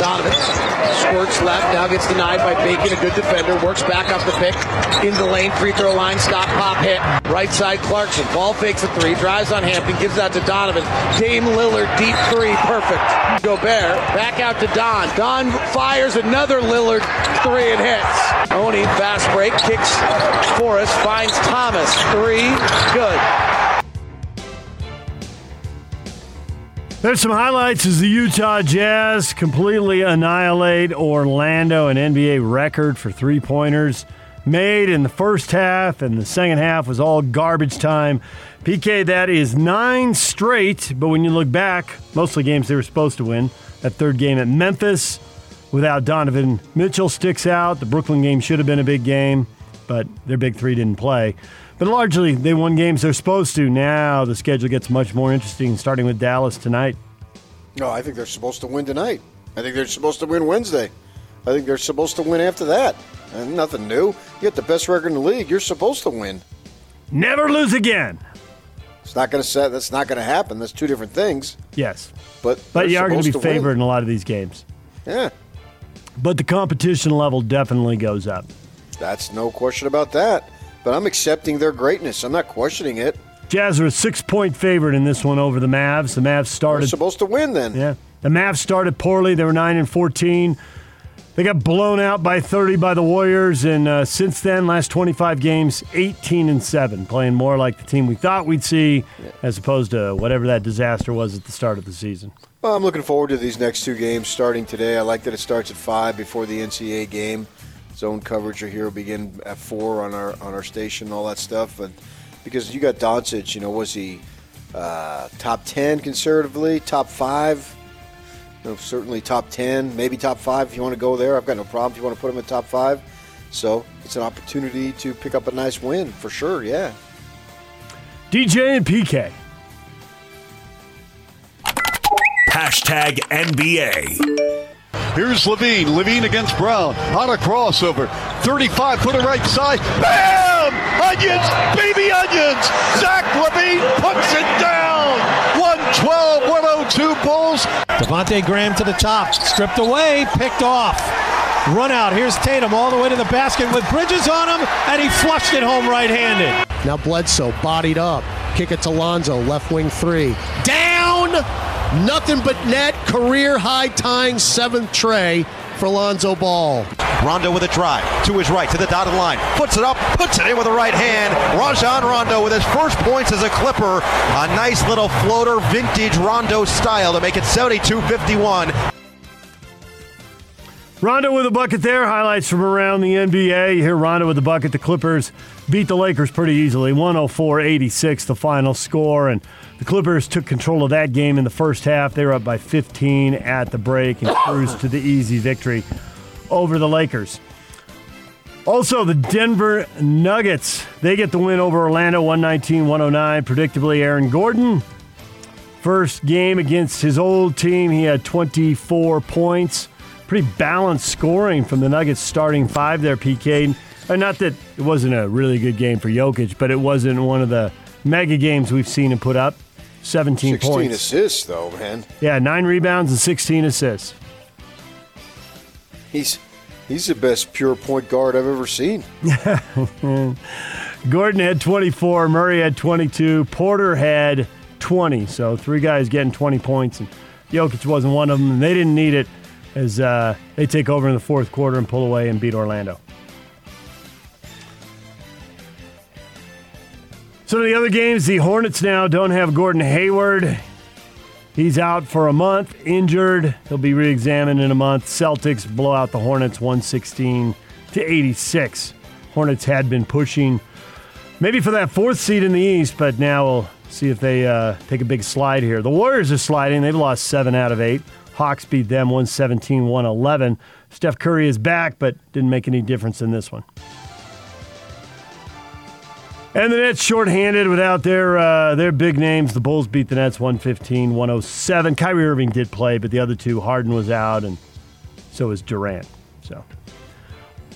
Donovan squirts left, now gets denied by Bacon, a good defender, works back up the pick, in the lane, free throw line, stop, pop, hit. Right side, Clarkson, ball fakes a three, drives on Hampton, gives out to Donovan. Dame Lillard, deep three, perfect. Gobert, back out to Don. Don fires another Lillard three and hits. Oni, fast break, kicks Forrest, finds Thomas, three, good. There's some highlights as the Utah Jazz completely annihilate Orlando, an NBA record for three pointers made in the first half, and the second half was all garbage time. PK, that is nine straight, but when you look back, mostly games they were supposed to win. That third game at Memphis without Donovan Mitchell sticks out. The Brooklyn game should have been a big game, but their big three didn't play. But largely, they won games they're supposed to. Now the schedule gets much more interesting, starting with Dallas tonight. No, I think they're supposed to win tonight. I think they're supposed to win Wednesday. I think they're supposed to win after that. And nothing new. You get the best record in the league. You're supposed to win. Never lose again. It's not going to set. That's not going to happen. That's two different things. Yes, But but you are going to be supposed win. favored in a lot of these games. Yeah, But the competition level definitely goes up. that's no question about that. But I'm accepting their greatness. I'm not questioning it. Jazz are a six-point favorite in this one over the Mavs. The Mavs started. They're supposed to win then. Yeah, the Mavs started poorly. They were nine and fourteen. They got blown out by 30 by the Warriors, and uh, since then, last 25 games, 18 and seven, playing more like the team we thought we'd see, as opposed to whatever that disaster was at the start of the season. Well, I'm looking forward to these next two games starting today. I like that it starts at five before the NCAA game. Zone coverage are here will begin at four on our on our station, and all that stuff. But because you got Doncic, you know, was he uh, top ten conservatively, top five? You know, certainly top ten, maybe top five if you want to go there. I've got no problem if you want to put him in top five. So it's an opportunity to pick up a nice win for sure. Yeah. DJ and PK. Hashtag NBA. Here's LaVine. LaVine against Brown. On a crossover. 35, put it right side. Bam! Onions! Baby onions! Zach LaVine puts it down! 112, 102 Bulls. Devonte' Graham to the top, stripped away, picked off. Run out. Here's Tatum all the way to the basket with Bridges on him, and he flushed it home right handed. Now Bledsoe bodied up. Kick it to Lonzo, left wing three. Down! Nothing but net. Career high tying seventh tray for Lonzo Ball. Rondo with a drive to his right to the dotted line, puts it up, puts it in with the right hand. Rajon Rondo with his first points as a Clipper. A nice little floater, vintage Rondo style to make it 72-51. Rondo with a bucket there. Highlights from around the NBA. You hear Rondo with the bucket. The Clippers beat the Lakers pretty easily 104 86, the final score. And the Clippers took control of that game in the first half. They were up by 15 at the break and cruised to the easy victory over the Lakers. Also, the Denver Nuggets. They get the win over Orlando 119 109. Predictably, Aaron Gordon. First game against his old team, he had 24 points pretty balanced scoring from the Nuggets starting five there, PK. Uh, Not that it wasn't a really good game for Jokic, but it wasn't one of the mega games we've seen him put up. 17 16 points. assists though, man. Yeah, nine rebounds and 16 assists. He's he's the best pure point guard I've ever seen. Gordon had 24, Murray had 22, Porter had 20. So three guys getting 20 points, and Jokic wasn't one of them, and they didn't need it as uh, they take over in the fourth quarter and pull away and beat Orlando. Some of the other games, the Hornets now don't have Gordon Hayward. He's out for a month, injured. He'll be re-examined in a month. Celtics blow out the Hornets 116 to 86. Hornets had been pushing maybe for that fourth seed in the East, but now we'll see if they uh, take a big slide here. The Warriors are sliding. They've lost seven out of eight. Hawks beat them 117 111. Steph Curry is back, but didn't make any difference in this one. And the Nets shorthanded without their uh, their big names. The Bulls beat the Nets 115 107. Kyrie Irving did play, but the other two, Harden was out, and so was Durant. So.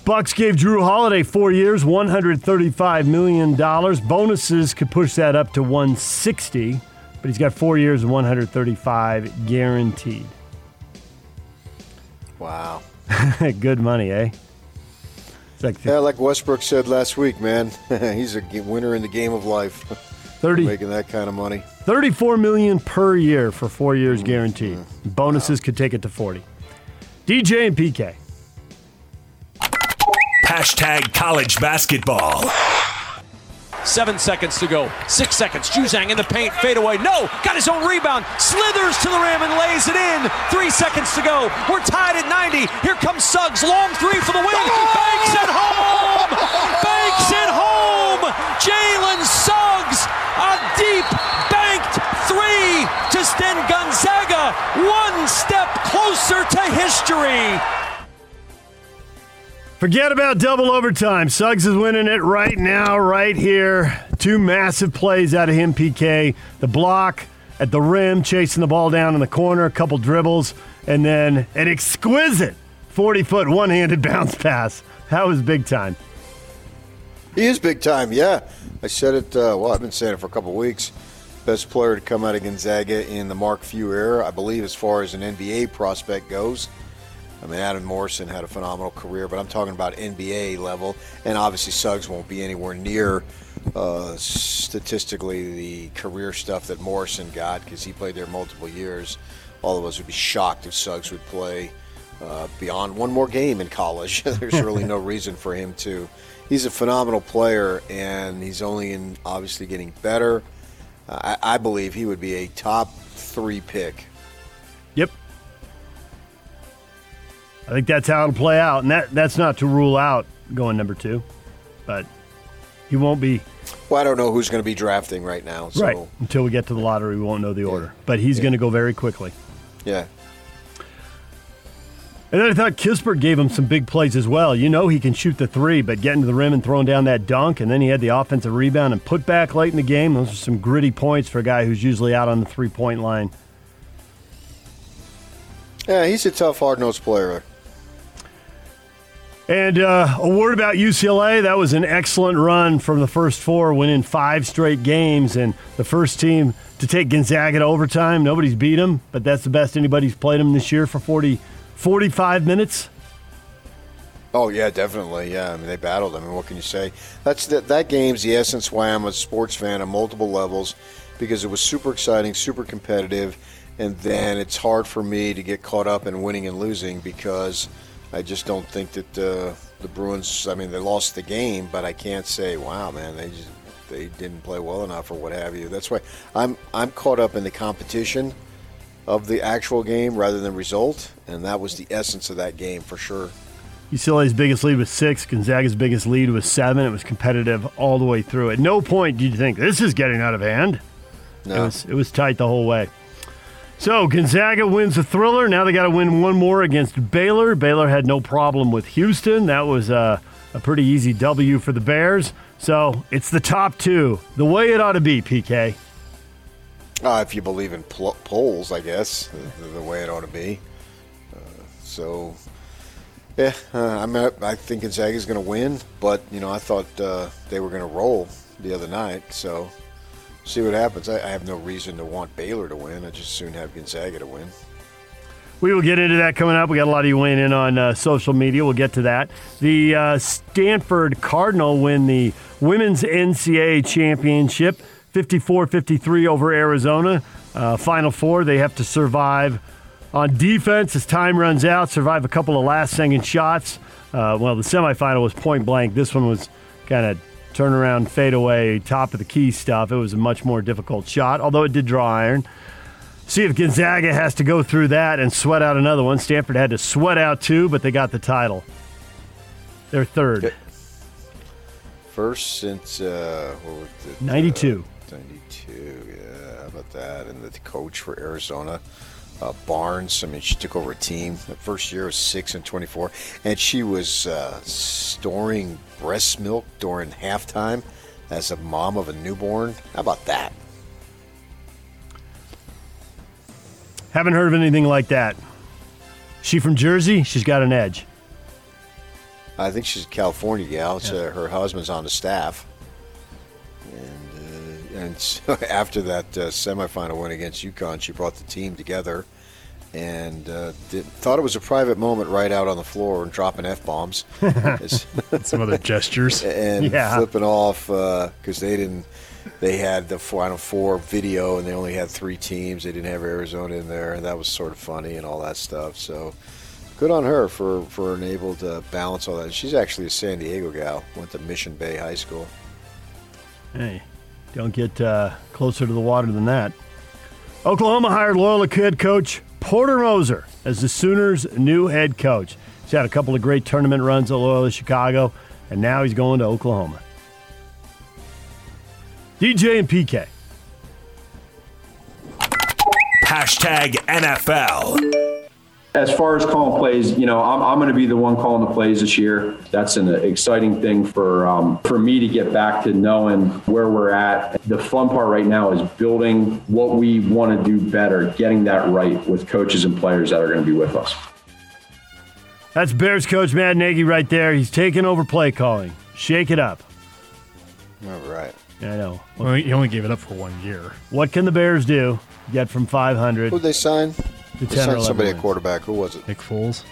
Bucks gave Jrue Holiday four years, $135 million. Bonuses could push that up to 160, but he's got four years and 135 guaranteed. Wow. Good money, eh? It's like yeah, like Westbrook said last week, man. he's a winner in the game of life. 30 making that kind of money. 34 million per year for 4 years mm-hmm. guaranteed. Bonuses wow. could take it to 40. DJ and PK. Hashtag college basketball. Seven seconds to go. Six seconds. Juzang in the paint. Fade away. No. Got his own rebound. Slithers to the rim and lays it in. Three seconds to go. We're tied at 90. Here comes Suggs. Long three for the win. Banks it home. Banks it home. Jalen Suggs. A deep banked three to send Gonzaga one step closer to history. Forget about double overtime. Suggs is winning it right now, right here. Two massive plays out of him, PK. The block at the rim, chasing the ball down in the corner, a couple dribbles, and then an exquisite 40 foot one handed bounce pass. That was big time. He is big time, yeah. I said it, uh, well, I've been saying it for a couple weeks. Best player to come out of Gonzaga in the Mark Few era, I believe, as far as an NBA prospect goes. I mean, Adam Morrison had a phenomenal career, but I'm talking about NBA level. And obviously, Suggs won't be anywhere near uh, statistically the career stuff that Morrison got because he played there multiple years. All of us would be shocked if Suggs would play uh, beyond one more game in college. There's really no reason for him to. He's a phenomenal player, and he's only in obviously getting better. Uh, I, I believe he would be a top three pick. I think that's how it'll play out, and that that's not to rule out going number two, but he won't be. Well, I don't know who's going to be drafting right now. So. Right until we get to the lottery, we won't know the order, but he's yeah. going to go very quickly. Yeah. And then I thought Kispert gave him some big plays as well. You know he can shoot the three, but getting to the rim and throwing down that dunk, and then he had the offensive rebound and put back late in the game. Those are some gritty points for a guy who's usually out on the three point line. Yeah, he's a tough, hard nosed player. And uh, a word about UCLA. That was an excellent run from the first four, winning five straight games, and the first team to take Gonzaga to overtime. Nobody's beat them, but that's the best anybody's played them this year for 40, 45 minutes. Oh yeah, definitely. Yeah, I mean they battled. I mean, what can you say? That's that. That game's the essence why I'm a sports fan on multiple levels, because it was super exciting, super competitive, and then it's hard for me to get caught up in winning and losing because I just don't think that uh, the Bruins. I mean, they lost the game, but I can't say, "Wow, man, they just they didn't play well enough" or what have you. That's why I'm I'm caught up in the competition of the actual game rather than result, and that was the essence of that game for sure. UCLA's biggest lead was six. Gonzaga's biggest lead was seven. It was competitive all the way through. At no point did you think this is getting out of hand. No. It was it was tight the whole way. So Gonzaga wins the thriller. Now they got to win one more against Baylor. Baylor had no problem with Houston. That was a, a pretty easy W for the Bears. So it's the top two, the way it ought to be. PK. Uh, if you believe in pl- polls, I guess the, the, way it ought to be. Uh, so, yeah, uh, I'm. I think Gonzaga is going to win, but you know, I thought uh, they were going to roll the other night. So see what happens. I, I, have no reason to want Baylor to win. I just soon have Gonzaga to win. We will get into that coming up. We got a lot of you weighing in on uh, social media. We'll get to that. The uh, Stanford Cardinal win the women's NCAA championship, 54-53 over Arizona. Uh, Final four. They have to survive on defense as time runs out. Survive a couple of last-second shots. Uh, well, the semifinal was point blank. This one was kind of turnaround, fadeaway, top of the key stuff. It was a much more difficult shot, although it did draw iron. See if Gonzaga has to go through that and sweat out another one. Stanford had to sweat out two, but they got the title. They're third. First since uh, it, 92. Uh, 92, yeah. How about that? And the coach for Arizona uh, Barnes. I mean, she took over a team. The first year was six and twenty-four, and she was uh, storing breast milk during halftime. as a mom of a newborn. How about that? Haven't heard of anything like that. She from Jersey? She's got an edge. I think she's a California gal. Uh, her husband's on the staff. And, and so after that uh, semifinal win against UConn, she brought the team together and uh, did, thought it was a private moment right out on the floor and dropping f bombs, some other gestures, and Yeah. flipping off because they didn't. They had the Final Four video, and they only had three teams. They didn't have Arizona in there, and that was sort of funny and all that stuff. So, good on her for for being able to balance all that. She's actually a San Diego gal. Went to Mission Bay High School. Hey, don't get uh, closer to the water than that. Oklahoma hired Loyola head coach Porter Moser as the Sooners' new head coach. He's had a couple of great tournament runs at Loyola Chicago, and now he's going to Oklahoma. DJ and PK. Hashtag NFL. As far as calling plays, you know, I'm, I'm going to be the one calling the plays this year. That's an exciting thing for um, for me to get back to knowing where we're at. The fun part right now is building what we want to do better, getting that right with coaches and players that are going to be with us. That's Bears coach Matt Nagy right there. He's taking over play calling. Shake it up. All right. I know. Well, he only gave it up for one year. What can the Bears do? Get from 500 Who'd they sign? To They 10 or signed somebody at wins. quarterback. Who was it? Nick Foles.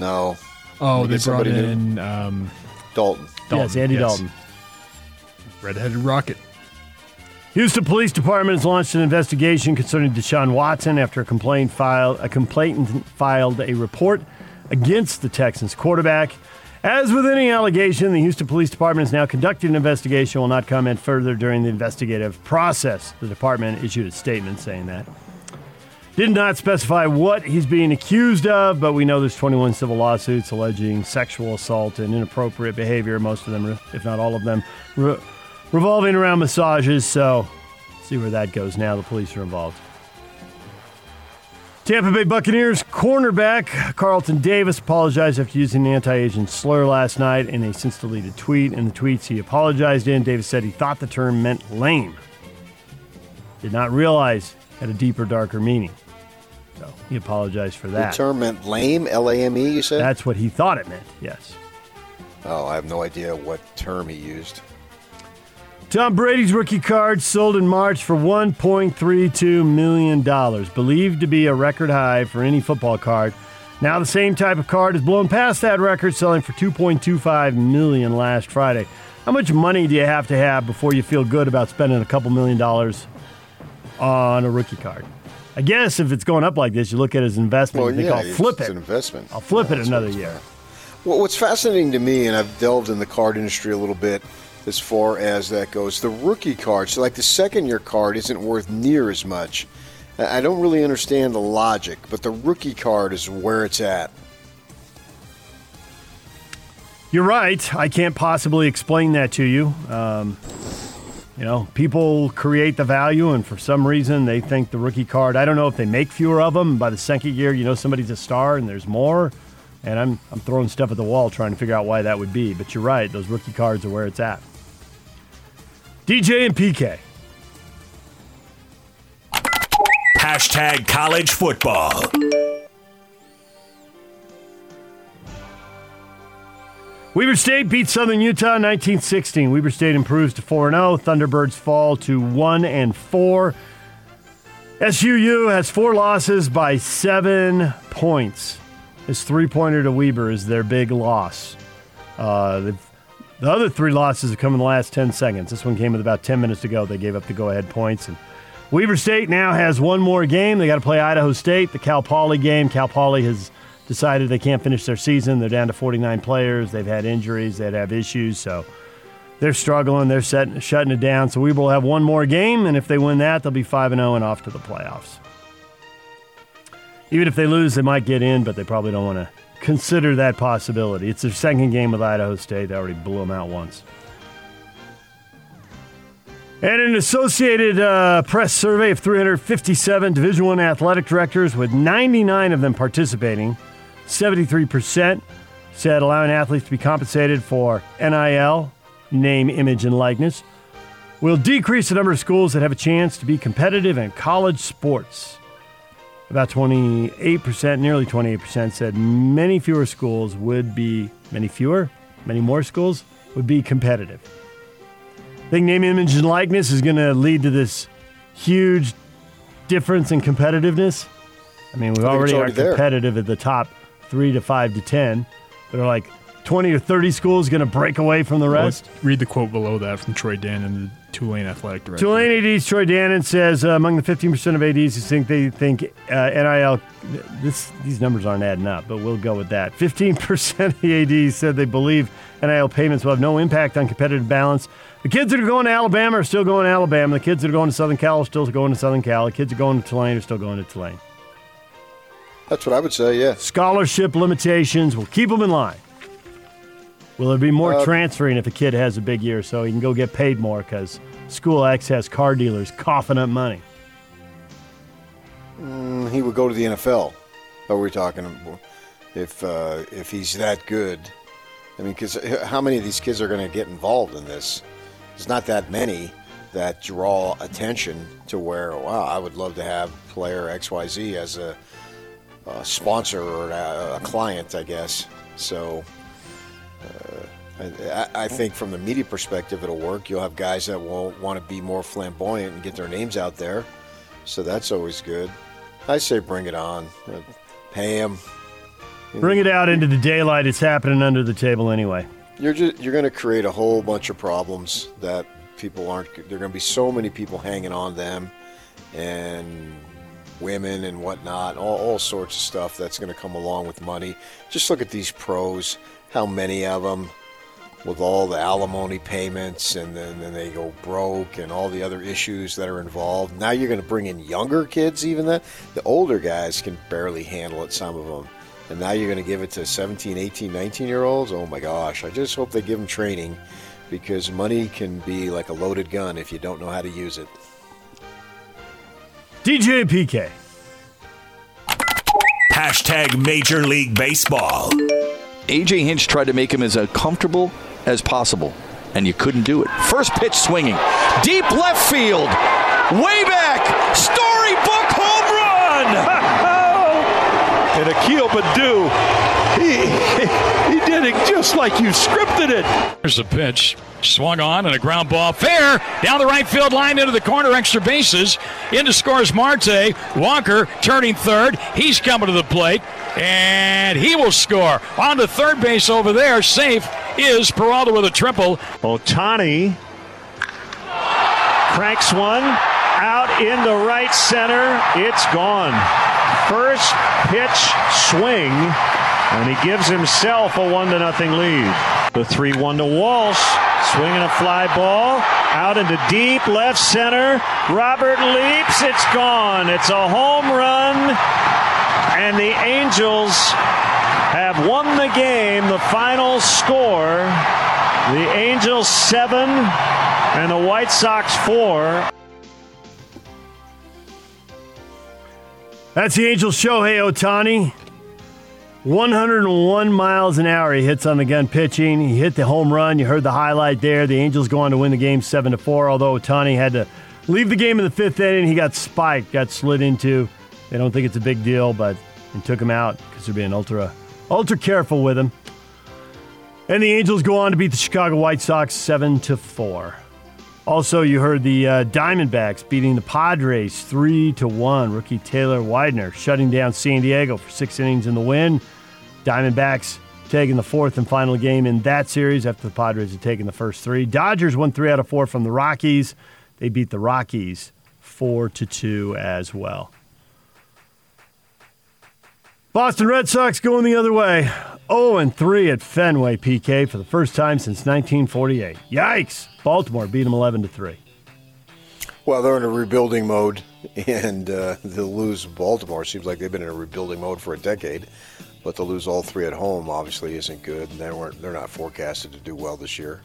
No. Oh, Did they brought in um, Dalton. Dalton. Yes, Andy Dalton. Redheaded Rocket. Houston Police Department has launched an investigation concerning Deshaun Watson after a complaint filed a complainant filed a report against the Texans quarterback. As with any allegation, the Houston Police Department is now conducting an investigation. Will not comment further during the investigative process. The department issued a statement saying that. Did not specify what he's being accused of, but we know there's 21 civil lawsuits alleging sexual assault and inappropriate behavior. Most of them, if not all of them, re- revolving around massages. So, see where that goes now. The police are involved. Tampa Bay Buccaneers cornerback Carlton Davis apologized after using an anti-Asian slur last night in a since deleted tweet. In the tweets he apologized in, Davis said he thought the term meant lame. Did not realize had a deeper, darker meaning. So he apologized for The that. term meant lame. L A M E. You said. That's what he thought it meant. Yes. oh, I have no idea what term he used. Tom Brady's rookie card sold in March for $1.32 million, believed to be a record high for any football card. Now the same type of card has blown past that record, selling for 2.25 million last Friday. How much money do you have to have before you feel good about spending a couple million dollars on a rookie card? I guess if it's going up like this, you look at it as an investment. Well, think, yeah, I'll flip it. an investment. I'll flip Yeah, it another year. about. Well, what's fascinating to me, and I've delved in the card industry a little bit as far as that goes, the rookie card. So, like the second year card isn't worth near as much. I I don't really understand the logic, but the rookie card is where it's at. You're right. I can't possibly explain that to you. Um, you know, people create the value, and for some reason, they think the rookie card. I don't know if they make fewer of them. By the second year, you know somebody's a star, and there's more. And I'm I'm throwing stuff at the wall trying to figure out why that would be. But you're right. Those rookie cards are where it's at. DJ and PK. Hashtag college football. Weber State beats Southern Utah in 1916. Weber State improves to 4 0. Thunderbirds fall to 1 and 4. SUU has four losses by seven points. This three pointer to Weber is their big loss. Uh, the other three losses have come in the last 10 seconds. This one came with about 10 minutes to go. They gave up the go ahead points. And Weber State now has one more game. They got to play Idaho State, the Cal Poly game. Cal Poly has decided they can't finish their season. They're down to 49 players. They've had injuries, they'd have issues. So they're struggling. They're setting, shutting it down. So Weber will have one more game. And if they win that, they'll be 5 and 0 and off to the playoffs. Even if they lose, they might get in, but they probably don't want to consider that possibility. It's their second game with Idaho State. They already blew them out once. And an Associated uh, Press survey of 357 Division One athletic directors, with 99 of them participating, 73% said allowing athletes to be compensated for NIL, name, image, and likeness will decrease the number of schools that have a chance to be competitive in college sports. About 28%, nearly 28%, said many fewer schools would be, many fewer, many more schools would be competitive. I think name, image, and likeness is going to lead to this huge difference in competitiveness. I mean, we already, already are there. competitive at the top three to five to 10, but are like 20 or 30 schools going to break away from the rest? Read the quote below that from Troy Dannen, the Tulane athletic director. Tulane AD Troy Dannen says uh, among the 15% of ADs who think they think uh, NIL, this these numbers aren't adding up, but we'll go with that. 15% of the ADs said they believe NIL payments will have no impact on competitive balance. The kids that are going to Alabama are still going to Alabama. The kids that are going to Southern Cal are still going to Southern Cal. The kids that are going to Tulane are still going to Tulane. That's what I would say. Yeah. Scholarship limitations will keep them in line. Will there be more Uh, transferring if a kid has a big year so he can go get paid more because school X has car dealers coughing up money? Mm, he would go to the NFL. Are we talking about if uh, if he's that good? I mean, because how many of these kids are going to get involved in this? There's not that many that draw attention to where wow, I would love to have player X Y Z as a, a sponsor or a, a client, I guess. So. Uh, I, I think from the media perspective, it'll work. You'll have guys that will want to be more flamboyant and get their names out there, so that's always good. I say bring it on, Uh, pay them. Bring it out into the daylight. It's happening under the table anyway. You're just you're going to create a whole bunch of problems that people aren't. There are going to be so many people hanging on them, and women and whatnot, all, all sorts of stuff that's going to come along with money. Just look at these pros. How many of them? with all the alimony payments and then, then they go broke and all the other issues that are involved. Now you're going to bring in younger kids, even that. The older guys can barely handle it, some of them. And now you're going to give it to 17, 18, 19 year olds? Oh my gosh. I just hope they give them training because money can be like a loaded gun if you don't know how to use it. DJ PK. Hashtag Major League Baseball. AJ Hinch tried to make him as uh, comfortable as possible, and you couldn't do it. First pitch swinging, deep left field, way back, storybook home run. And Akil Baddoo, he, he just like you scripted it. Here's the pitch. Swung on and a ground ball fair down the right field line into the corner, extra bases. Into scores Marte. Walker turning third. He's coming to the plate and he will score. On to third base over there. Safe is Peralta with a triple. Ohtani cranks one out in the right center. It's gone. First pitch swing, and he gives himself a one to nothing lead. The three one to Walsh, swinging a fly ball out into deep left center. Robert leaps. It's gone. It's a home run, and the Angels have won the game. The final score: the Angels seven and the White Sox four. That's the Angels show. Hey, Ohtani. 101 miles an hour he hits on the gun pitching. He hit the home run. You heard the highlight there. The Angels go on to win the game 7 to 4, although Ohtani had to leave the game in the fifth inning. He got spiked, got slid into. They don't think it's a big deal, but it took him out because they're being ultra, ultra careful with him. And the Angels go on to beat the Chicago White Sox 7 to 4. Also, you heard the uh, Diamondbacks beating the Padres 3 to 1. Rookie Taylor Widener shutting down San Diego for six innings in the win. Diamondbacks taking the fourth and final game in that series after the Padres had taken the first three. Dodgers won three out of four from the Rockies. They beat the Rockies 4 to 2 as well. Boston Red Sox going the other way. 0 and 3 at Fenway PK for the first time since 1948. Yikes! Baltimore beat them 11 to 3. Well, they're in a rebuilding mode, and uh, they'll lose Baltimore. Seems like they've been in a rebuilding mode for a decade, but to lose all three at home obviously isn't good. And they weren't. They're not forecasted to do well this year.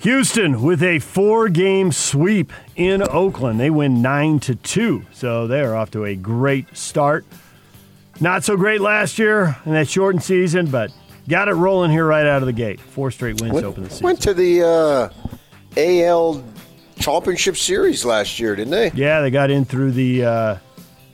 Houston with a four-game sweep in Oakland. They win 9 to 2. So they're off to a great start. Not so great last year in that shortened season, but got it rolling here right out of the gate. Four straight wins Went, open the season. went to the uh, AL Championship Series last year, didn't they? Yeah, they got in through the uh,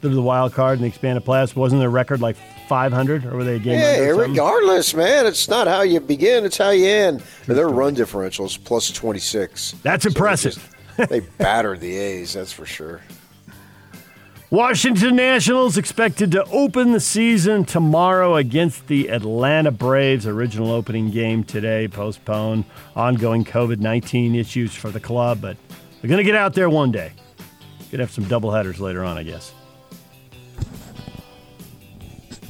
through the wild card and the expanded playoffs. Wasn't their record like 500, or were they a game? Yeah, regardless, man. It's not how you begin; it's how you end. And their run differential is plus twenty six. That's impressive. they battered the A's, that's for sure. Washington Nationals expected to open the season tomorrow against the Atlanta Braves. Original opening game today postponed. Ongoing COVID 19 issues for the club, but they're going to get out there one day. Could have some doubleheaders later on, I guess.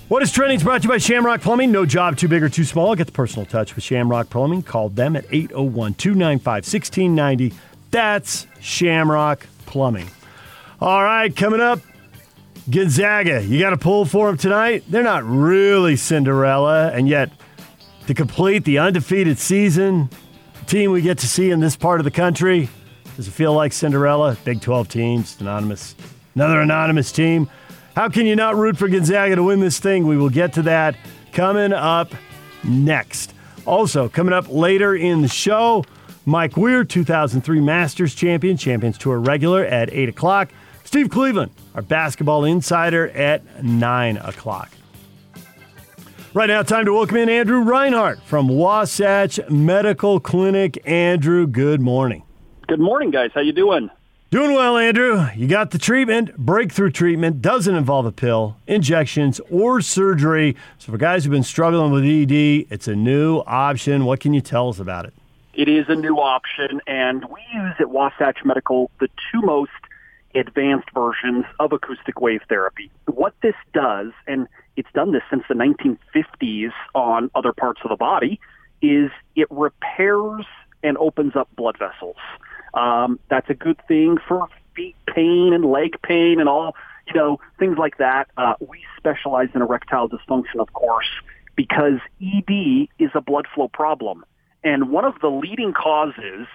What is trending is brought to you by Shamrock Plumbing. No job too big or too small. Get the personal touch with Shamrock Plumbing. Call them at 801 295 1690. That's Shamrock Plumbing. All right, coming up, Gonzaga. You got a pull for them tonight? They're not really Cinderella, and yet to complete the undefeated season, team we get to see in this part of the country, does it feel like Cinderella? Big 12 teams, anonymous, another anonymous team. How can you not root for Gonzaga to win this thing? We will get to that coming up next. Also, coming up later in the show, Mike Weir, 2003 Masters champion, Champions Tour regular at 8 o'clock. Steve Cleveland, our basketball insider at 9 o'clock. Right now, time to welcome in Andrew Reinhardt from Wasatch Medical Clinic. Andrew, good morning. Good morning, guys. How you doing? Doing well, Andrew. You got the treatment. Breakthrough treatment doesn't involve a pill, injections, or surgery. So for guys who've been struggling with ED, it's a new option. What can you tell us about it? It is a new option, and we use at Wasatch Medical the two most advanced versions of acoustic wave therapy. What this does, and it's done this since the 1950s on other parts of the body, is it repairs and opens up blood vessels. Um, that's a good thing for feet pain and leg pain and all, you know, things like that. Uh, we specialize in erectile dysfunction, of course, because ED is a blood flow problem. And one of the leading causes,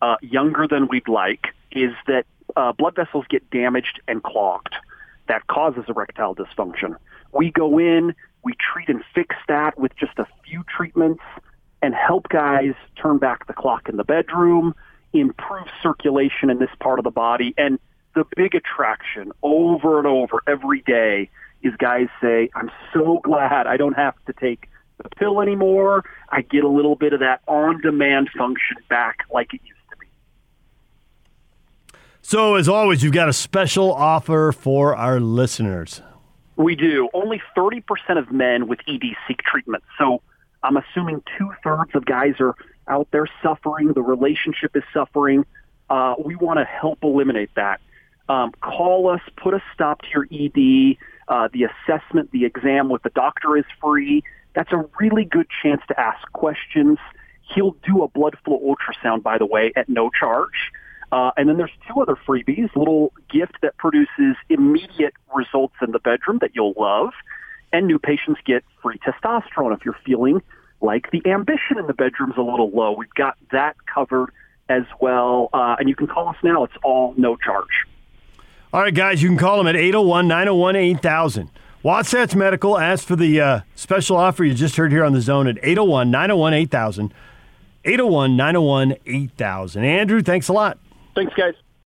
uh, younger than we'd like, is that uh, blood vessels get damaged and clogged. That causes erectile dysfunction. We go in, we treat and fix that with just a few treatments and help guys turn back the clock in the bedroom, improve circulation in this part of the body. And the big attraction over and over every day is guys say, I'm so glad I don't have to take the pill anymore. I get a little bit of that on demand function back like it. So, as always, you've got a special offer for our listeners. We do. Only 30% of men with ED seek treatment. So I'm assuming two thirds of guys are out there suffering. The relationship is suffering. Uh, we want to help eliminate that. Um, call us, put a stop to your ED. Uh, the assessment, the exam with the doctor is free. That's a really good chance to ask questions. He'll do a blood flow ultrasound, by the way, at no charge. Uh, and then there's two other freebies, little gift that produces immediate results in the bedroom that you'll love. And new patients get free testosterone if you're feeling like the ambition in the bedroom's a little low. We've got that covered as well. Uh, and you can call us now. It's all no charge. All right, guys, you can call them at 801 901 8000. Wasatch Medical asked for the uh, special offer you just heard here on the zone at 801 901 8000. 801 901 8000. Andrew, thanks a lot. Thanks, guys.